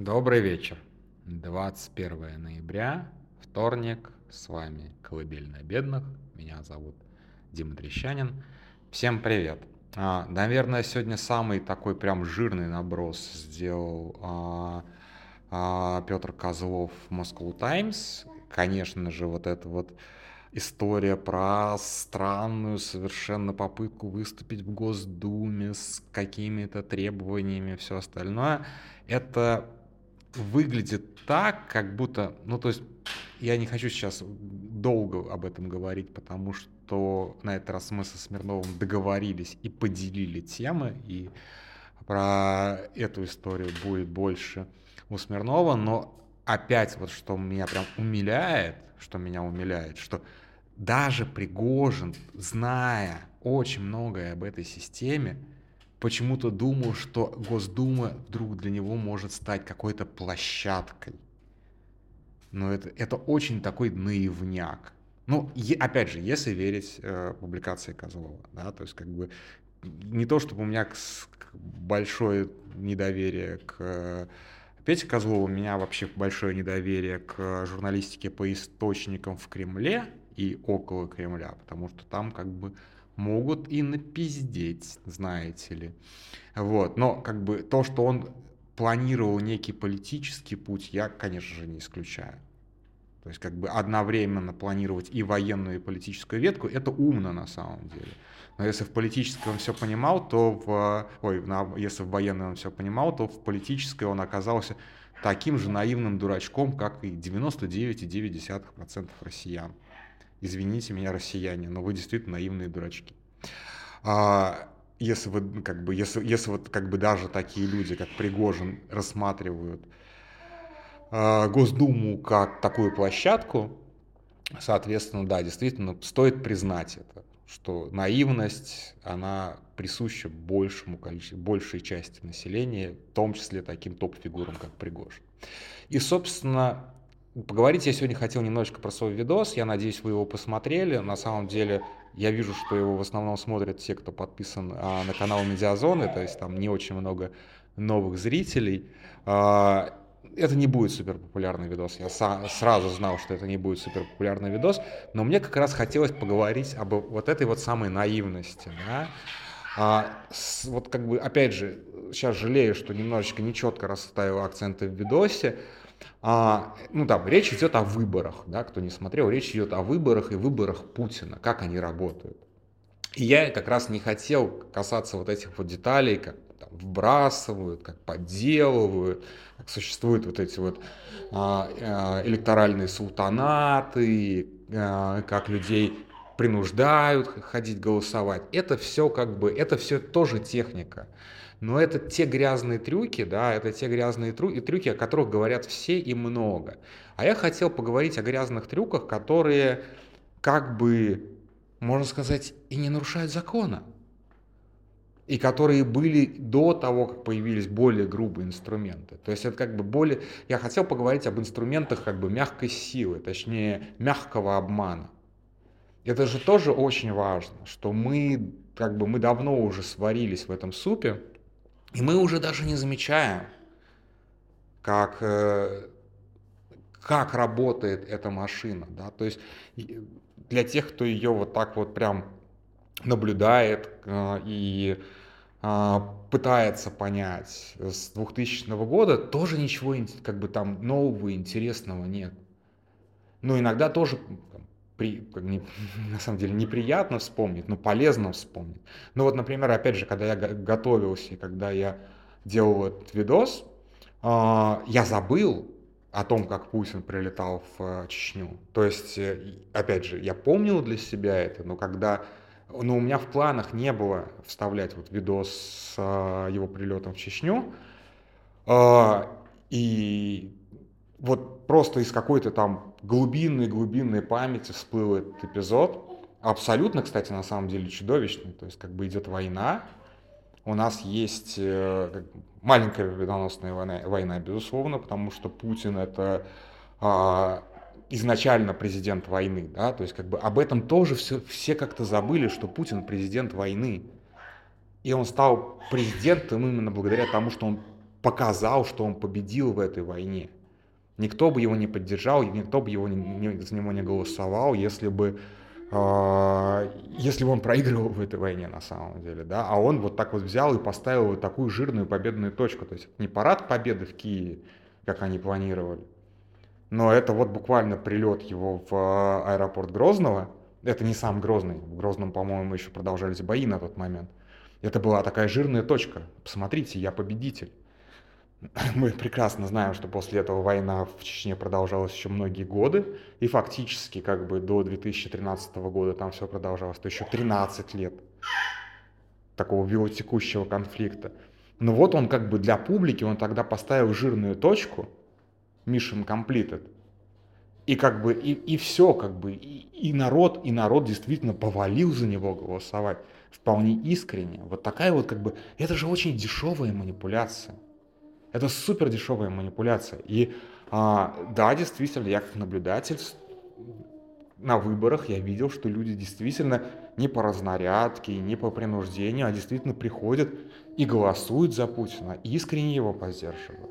Добрый вечер. 21 ноября, вторник. С вами Колыбельная бедных. Меня зовут Дима Трещанин. Всем привет. А, наверное, сегодня самый такой прям жирный наброс сделал а, а, Петр Козлов в Moscow Times. Конечно же, вот это вот история про странную совершенно попытку выступить в Госдуме с какими-то требованиями все остальное. Это выглядит так, как будто, ну то есть я не хочу сейчас долго об этом говорить, потому что на этот раз мы со Смирновым договорились и поделили темы, и про эту историю будет больше у Смирнова, но опять вот что меня прям умиляет, что меня умиляет, что даже Пригожин, зная очень многое об этой системе, почему-то думал, что Госдума вдруг для него может стать какой-то площадкой. Но это, это очень такой наивняк. Ну, е, опять же, если верить э, публикации Козлова, да, то есть как бы не то, чтобы у меня к, к большое недоверие к э, Пете Козлову, у меня вообще большое недоверие к журналистике по источникам в Кремле и около Кремля, потому что там как бы могут и напиздеть, знаете ли. Вот. Но как бы то, что он планировал некий политический путь, я, конечно же, не исключаю. То есть как бы одновременно планировать и военную, и политическую ветку, это умно на самом деле. Но если в политической он все понимал, то в... Ой, если в военной он все понимал, то в политической он оказался таким же наивным дурачком, как и 99,9% россиян. Извините меня, россияне, но вы действительно наивные дурачки. А, если вы как бы, если, если вот как бы даже такие люди, как Пригожин, рассматривают а, Госдуму как такую площадку, соответственно, да, действительно, стоит признать это, что наивность, она присуща большему количеству, большей части населения, в том числе таким топ-фигурам, как Пригожин. И, собственно, Поговорить я сегодня хотел немножечко про свой видос. Я надеюсь, вы его посмотрели. На самом деле, я вижу, что его в основном смотрят те, кто подписан а, на канал Медиазоны, то есть там не очень много новых зрителей. А, это не будет супер популярный видос. Я сразу знал, что это не будет супер популярный видос, но мне как раз хотелось поговорить об вот этой вот самой наивности. Да? А, с, вот как бы, опять же, сейчас жалею, что немножечко нечетко расставил акценты в видосе, а, ну да, речь идет о выборах, да, кто не смотрел, речь идет о выборах и выборах Путина, как они работают. И я как раз не хотел касаться вот этих вот деталей, как там, вбрасывают, как подделывают, как существуют вот эти вот а, а, электоральные султанаты, а, как людей принуждают ходить голосовать. Это все как бы, это все тоже техника. Но это те грязные трюки, да, это те грязные трю и трюки, о которых говорят все и много. А я хотел поговорить о грязных трюках, которые как бы, можно сказать, и не нарушают закона. И которые были до того, как появились более грубые инструменты. То есть это как бы более... Я хотел поговорить об инструментах как бы мягкой силы, точнее мягкого обмана. Это же тоже очень важно, что мы как бы мы давно уже сварились в этом супе, и мы уже даже не замечаем, как, э, как работает эта машина. Да? То есть для тех, кто ее вот так вот прям наблюдает э, и э, пытается понять с 2000 года, тоже ничего как бы там нового, интересного нет. Но иногда тоже при, не, на самом деле неприятно вспомнить, но полезно вспомнить. Ну вот, например, опять же, когда я готовился, когда я делал этот видос, э, я забыл о том, как Путин прилетал в э, Чечню. То есть, э, опять же, я помнил для себя это, но когда но у меня в планах не было вставлять вот видос с э, его прилетом в Чечню. Э, и вот просто из какой-то там глубинной-глубинной памяти всплыл этот эпизод. Абсолютно, кстати, на самом деле чудовищный. То есть как бы идет война, у нас есть э, маленькая победоносная война, война, безусловно, потому что Путин это а, изначально президент войны, да, то есть как бы об этом тоже все, все как-то забыли, что Путин президент войны. И он стал президентом именно благодаря тому, что он показал, что он победил в этой войне. Никто бы его не поддержал, никто бы его не, не, за него не голосовал, если бы, э, если бы он проигрывал в этой войне на самом деле. Да? А он вот так вот взял и поставил вот такую жирную победную точку. То есть не парад победы в Киеве, как они планировали, но это вот буквально прилет его в э, аэропорт Грозного. Это не сам Грозный. В Грозном, по-моему, еще продолжались бои на тот момент. Это была такая жирная точка. Посмотрите, я победитель. Мы прекрасно знаем, что после этого война в Чечне продолжалась еще многие годы, и фактически как бы до 2013 года там все продолжалось, то еще 13 лет такого велотекущего конфликта. Но вот он как бы для публики, он тогда поставил жирную точку, mission completed, и как бы, и, и все, как бы, и, и народ, и народ действительно повалил за него голосовать вполне искренне. Вот такая вот как бы, это же очень дешевая манипуляция. Это супер дешевая манипуляция. И а, да, действительно, я как наблюдатель на выборах я видел, что люди действительно не по разнарядке, не по принуждению, а действительно приходят и голосуют за Путина, искренне его поддерживают.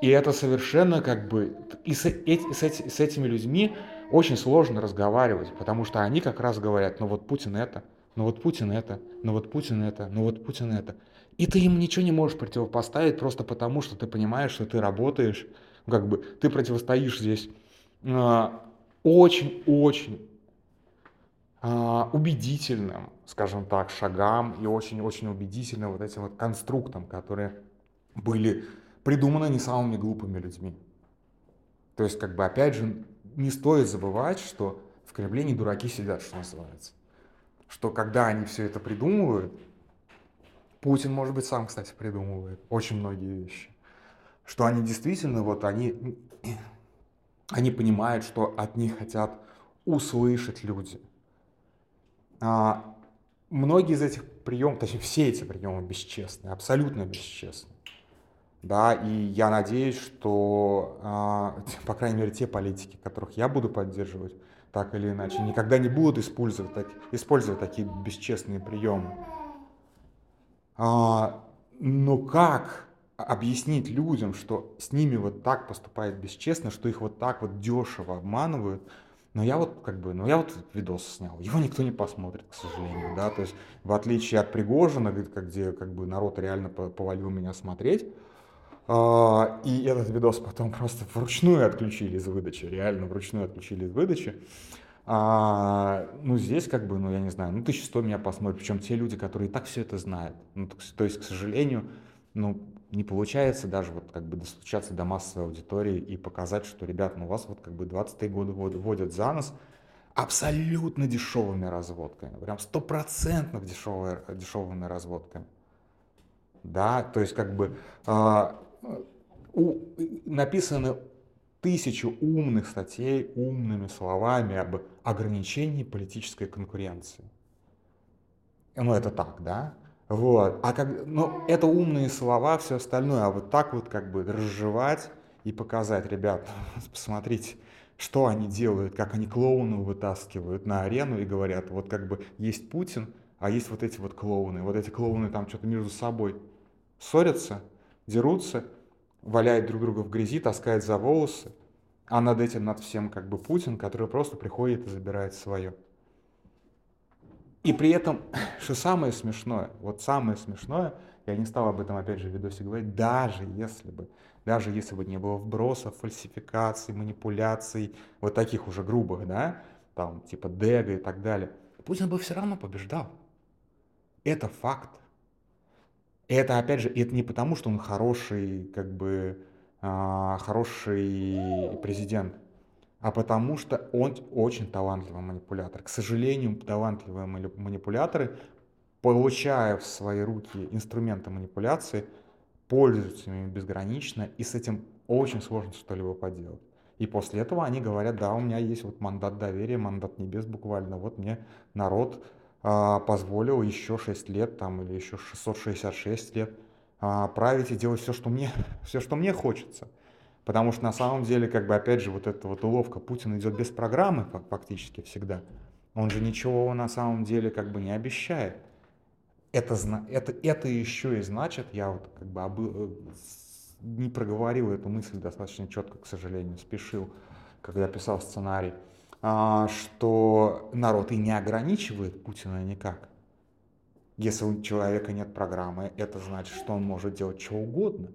И это совершенно как бы... И с, эти, с, эти, с этими людьми очень сложно разговаривать, потому что они как раз говорят, ну вот Путин это, ну вот Путин это, ну вот Путин это, ну вот Путин это. И ты им ничего не можешь противопоставить просто потому, что ты понимаешь, что ты работаешь, как бы ты противостоишь здесь очень-очень а, убедительным, скажем так, шагам и очень-очень убедительным вот этим вот конструктам, которые были придуманы не самыми глупыми людьми. То есть, как бы, опять же, не стоит забывать, что в Кремле не дураки сидят, что называется. Что когда они все это придумывают, Путин, может быть, сам, кстати, придумывает очень многие вещи, что они действительно, вот они, они понимают, что от них хотят услышать люди. А, многие из этих приемов, точнее все эти приемы бесчестные, абсолютно бесчестные. Да, и я надеюсь, что, а, по крайней мере, те политики, которых я буду поддерживать, так или иначе, никогда не будут использовать, так, использовать такие бесчестные приемы. А, но как объяснить людям, что с ними вот так поступает бесчестно, что их вот так вот дешево обманывают, но я вот как бы, ну я вот видос снял, его никто не посмотрит, к сожалению, да, то есть в отличие от Пригожина, где как бы народ реально повалил меня смотреть, а, и этот видос потом просто вручную отключили из выдачи, реально вручную отключили из выдачи. А, ну, здесь как бы, ну, я не знаю, ну, 1100 меня посмотрят, причем те люди, которые и так все это знают. Ну, то, есть, к сожалению, ну, не получается даже вот как бы достучаться до массовой аудитории и показать, что, ребят, ну, вас вот как бы 20-е годы вводят за нос абсолютно дешевыми разводками, прям стопроцентно дешевыми разводками. Да, то есть как бы э, у, написаны тысячу умных статей умными словами об ограничении политической конкуренции. Ну, это так, да? Вот. А как, ну, это умные слова, все остальное, а вот так вот как бы разжевать и показать, ребят, посмотрите, что они делают, как они клоунов вытаскивают на арену и говорят, вот как бы есть Путин, а есть вот эти вот клоуны. Вот эти клоуны там что-то между собой ссорятся, дерутся, валяют друг друга в грязи, таскают за волосы, а над этим, над всем как бы Путин, который просто приходит и забирает свое. И при этом, что самое смешное, вот самое смешное, я не стал об этом опять же в видосе говорить, даже если бы, даже если бы не было вбросов, фальсификаций, манипуляций, вот таких уже грубых, да, там типа Дега и так далее, Путин бы все равно побеждал. Это факт. И это, опять же, это не потому, что он хороший, как бы, а, хороший президент, а потому что он очень талантливый манипулятор. К сожалению, талантливые манипуляторы, получая в свои руки инструменты манипуляции, пользуются ими безгранично, и с этим очень сложно что-либо поделать. И после этого они говорят, да, у меня есть вот мандат доверия, мандат небес буквально, вот мне народ позволил еще 6 лет там, или еще 666 лет а, править и делать все, что мне, все, что мне хочется. Потому что на самом деле, как бы, опять же, вот эта вот уловка, Путин идет без программы фактически всегда. Он же ничего на самом деле как бы не обещает. это, это, это еще и значит, я вот как бы обы, э, не проговорил эту мысль достаточно четко, к сожалению, спешил, когда писал сценарий, а, что народ и не ограничивает Путина никак. Если у человека нет программы, это значит, что он может делать что угодно.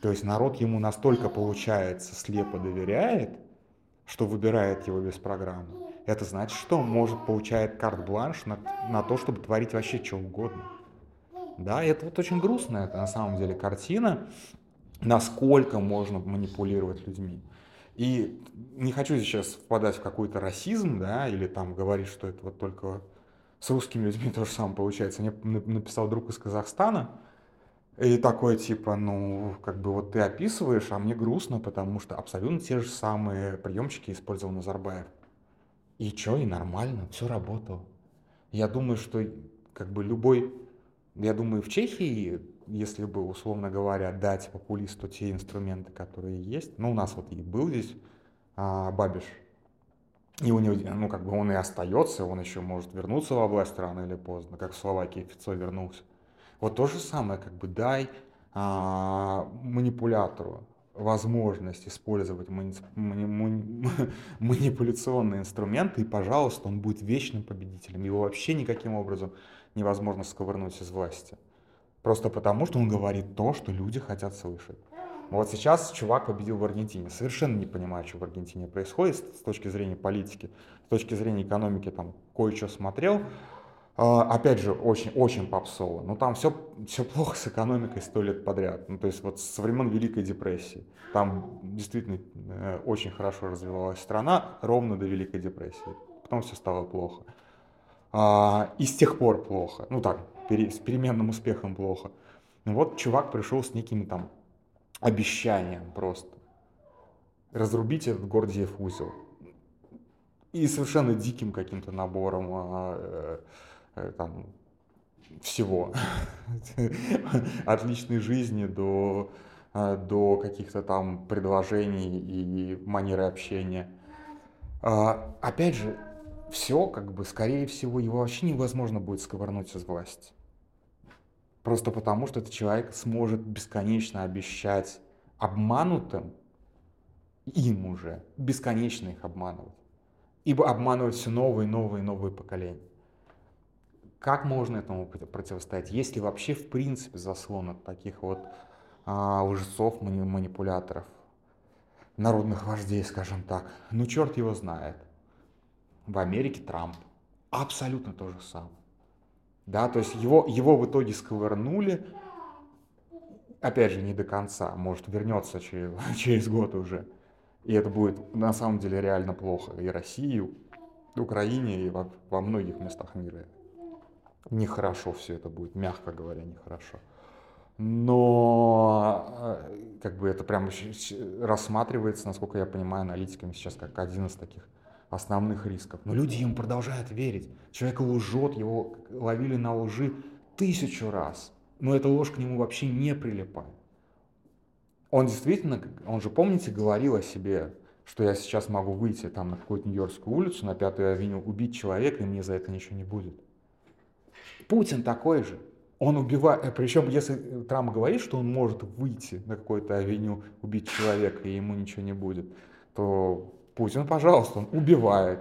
То есть народ ему настолько, получается, слепо доверяет, что выбирает его без программы. Это значит, что он может получает карт-бланш на, на то, чтобы творить вообще что угодно. Да, это вот очень грустная это на самом деле картина, насколько можно манипулировать людьми. И не хочу сейчас впадать в какой-то расизм, да, или там говорить, что это вот только с русскими людьми то же самое получается. Мне написал друг из Казахстана, и такой типа, ну, как бы вот ты описываешь, а мне грустно, потому что абсолютно те же самые приемчики использовал Назарбаев. И что, и нормально, все работало. Я думаю, что как бы любой, я думаю, в Чехии, если бы, условно говоря, дать популисту те инструменты, которые есть, ну, у нас вот и был здесь а, Бабиш, и у него, ну, как бы он и остается, он еще может вернуться во власть рано или поздно, как в Словакии Фицо вернулся. Вот то же самое, как бы дай а, манипулятору возможность использовать мани- мани- манипуляционные инструменты, и, пожалуйста, он будет вечным победителем. Его вообще никаким образом невозможно сковырнуть из власти. Просто потому, что он говорит то, что люди хотят слышать. Вот сейчас чувак победил в Аргентине. Совершенно не понимаю, что в Аргентине происходит с точки зрения политики, с точки зрения экономики, там кое-что смотрел. А, опять же, очень, очень попсово. Но там все, все плохо с экономикой сто лет подряд. Ну, то есть вот со времен Великой депрессии. Там действительно э, очень хорошо развивалась страна ровно до Великой депрессии. Потом все стало плохо. А, и с тех пор плохо. Ну так, с переменным успехом плохо. Ну вот чувак пришел с неким там обещанием просто. Разрубить этот Гордиев узел. И совершенно диким каким-то набором а, Э, там, всего. От личной жизни до, э, до каких-то там предложений и манеры общения. А, опять же, все, как бы, скорее всего, его вообще невозможно будет сковырнуть из власти. Просто потому, что этот человек сможет бесконечно обещать обманутым, им уже, бесконечно их обманывать. Ибо обманывать все новые, новые, новые поколения. Как можно этому противостоять? Есть ли вообще в принципе заслон от таких вот а, лжецов, манипуляторов, народных вождей, скажем так? Ну, черт его знает. В Америке Трамп. Абсолютно то же самое. Да, то есть его, его в итоге сковырнули, опять же, не до конца, может, вернется через, через год уже. И это будет на самом деле реально плохо и России, и Украине, и во, во многих местах мира нехорошо все это будет, мягко говоря, нехорошо. Но э, как бы это прям рассматривается, насколько я понимаю, аналитиками сейчас как один из таких основных рисков. Но люди им продолжают верить. Человек лжет, его ловили на лжи тысячу раз. Но эта ложь к нему вообще не прилипает. Он действительно, он же, помните, говорил о себе, что я сейчас могу выйти там на какую-то Нью-Йоркскую улицу, на Пятую авеню, убить человека, и мне за это ничего не будет. Путин такой же. Он убивает, э, причем если Трамп говорит, что он может выйти на какой-то авеню, убить человека, и ему ничего не будет, то Путин, пожалуйста, он убивает,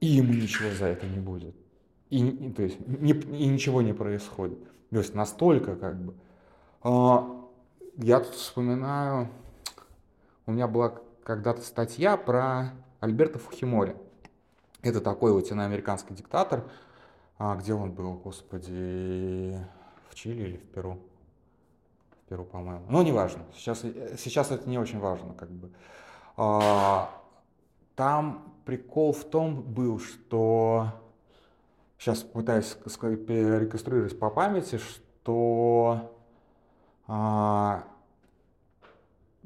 и ему ничего за это не будет. И, и, то есть, не, и ничего не происходит. То есть настолько как бы. А, я тут вспоминаю, у меня была когда-то статья про Альберта Фухимори. Это такой латиноамериканский диктатор, а где он был, господи, в Чили или в Перу? В Перу, по-моему. Ну, неважно. Сейчас, сейчас это не очень важно, как бы. А, там прикол в том был, что сейчас пытаюсь реконструировать по памяти, что а,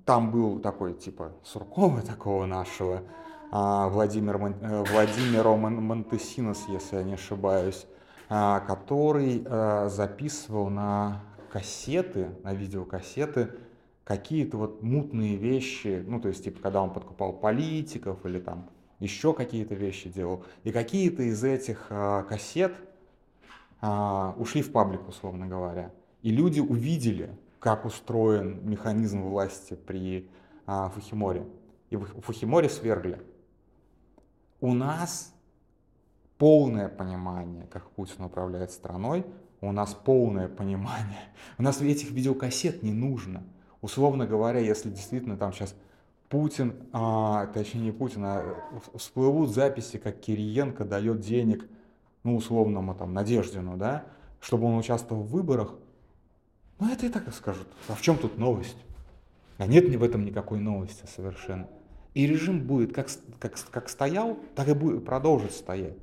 там был такой типа Суркова такого нашего, а, Владимир, э, Владимир Монтесинос, если я не ошибаюсь, который э, записывал на кассеты, на видеокассеты какие-то вот мутные вещи, ну, то есть, типа, когда он подкупал политиков или там еще какие-то вещи делал. И какие-то из этих э, кассет а, ушли в паблик, условно говоря. И люди увидели, как устроен механизм власти при а, Фухиморе. И Фухиморе свергли. У нас полное понимание, как Путин управляет страной, у нас полное понимание. У нас этих видеокассет не нужно. Условно говоря, если действительно там сейчас Путин, а, точнее не Путин, а всплывут записи, как Кириенко дает денег, ну, условному там Надеждину, да, чтобы он участвовал в выборах, ну, это и так скажут. А в чем тут новость? А нет в этом никакой новости совершенно. И режим будет как, как, как стоял, так и будет продолжить стоять.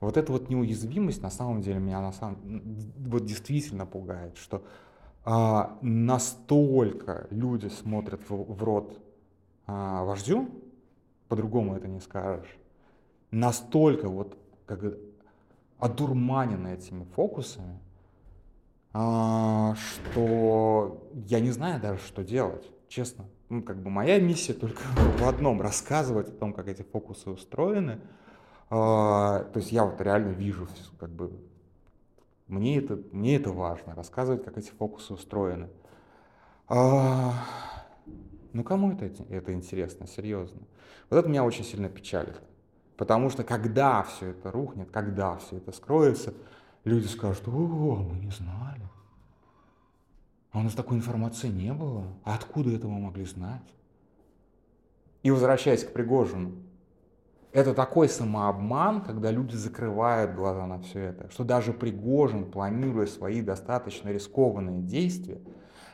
Вот эта вот неуязвимость на самом деле меня на самом, вот действительно пугает, что а, настолько люди смотрят в, в рот а, вождю, по-другому это не скажешь, настолько вот как одурманены этими фокусами, а, что я не знаю даже, что делать, честно. Ну, как бы моя миссия только в одном — рассказывать о том, как эти фокусы устроены. А, то есть я вот реально вижу, как бы, мне это, мне это важно, рассказывать, как эти фокусы устроены. А, ну, кому это, это интересно, серьезно? Вот это меня очень сильно печалит. Потому что когда все это рухнет, когда все это скроется, люди скажут, о, мы не знали. А у нас такой информации не было. А откуда это мы могли знать? И возвращаясь к Пригожину, это такой самообман, когда люди закрывают глаза на все это, что даже Пригожин, планируя свои достаточно рискованные действия,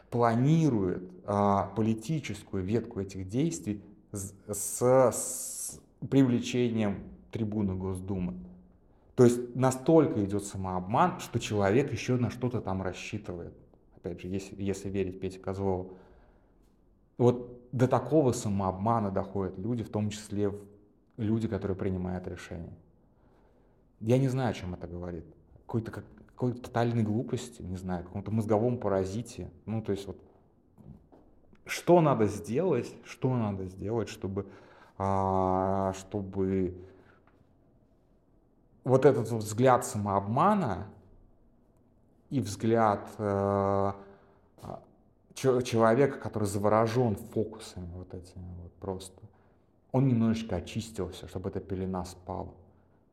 планирует а, политическую ветку этих действий с, с привлечением трибуны Госдумы. То есть настолько идет самообман, что человек еще на что-то там рассчитывает. Опять же, если, если верить Пете Козлову. Вот до такого самообмана доходят люди, в том числе люди, которые принимают решения. Я не знаю, о чем это говорит. Какой-то как, какой-то тотальной глупости, не знаю, каком-то мозговом паразите. Ну, то есть вот что надо сделать, что надо сделать, чтобы а, чтобы вот этот взгляд самообмана и взгляд э, человека, который заворожен фокусами вот этими вот просто, он немножечко очистился, чтобы эта пелена спала.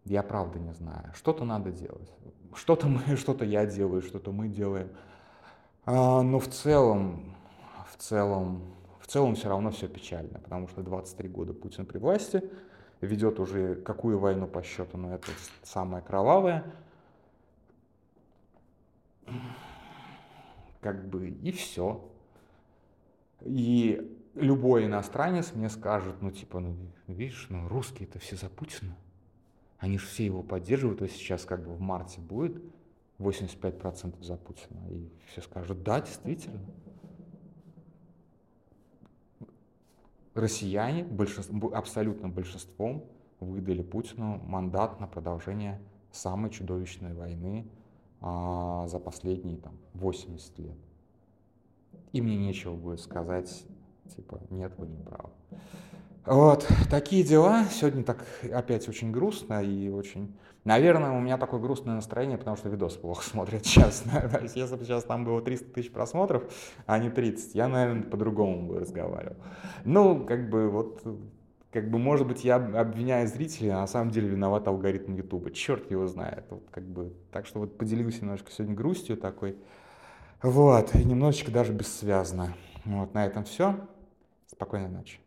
Я правда не знаю. Что-то надо делать. Что-то мы, что-то я делаю, что-то мы делаем. А, но в целом, в целом, в целом все равно все печально, потому что 23 года Путин при власти, ведет уже какую войну по счету, но это самое кровавое. Как бы и все. И любой иностранец мне скажет, ну типа, ну видишь, ну русские-то все за Путина. Они же все его поддерживают, то сейчас как бы в марте будет 85% за Путина. И все скажут, да, действительно. россияне большинств, абсолютным большинством выдали Путину мандат на продолжение самой чудовищной войны а, за последние там, 80 лет. И мне нечего будет сказать, типа, нет, вы не правы. Вот, такие дела. Сегодня так опять очень грустно и очень... Наверное, у меня такое грустное настроение, потому что видос плохо смотрят сейчас. если бы сейчас там было 300 тысяч просмотров, а не 30, я, наверное, по-другому бы разговаривал. Ну, как бы вот как бы, может быть, я обвиняю зрителей, а на самом деле виноват алгоритм Ютуба. Черт его знает. Вот, как бы, так что вот поделился немножко сегодня грустью такой. Вот, и немножечко даже бессвязно. Вот, на этом все. Спокойной ночи.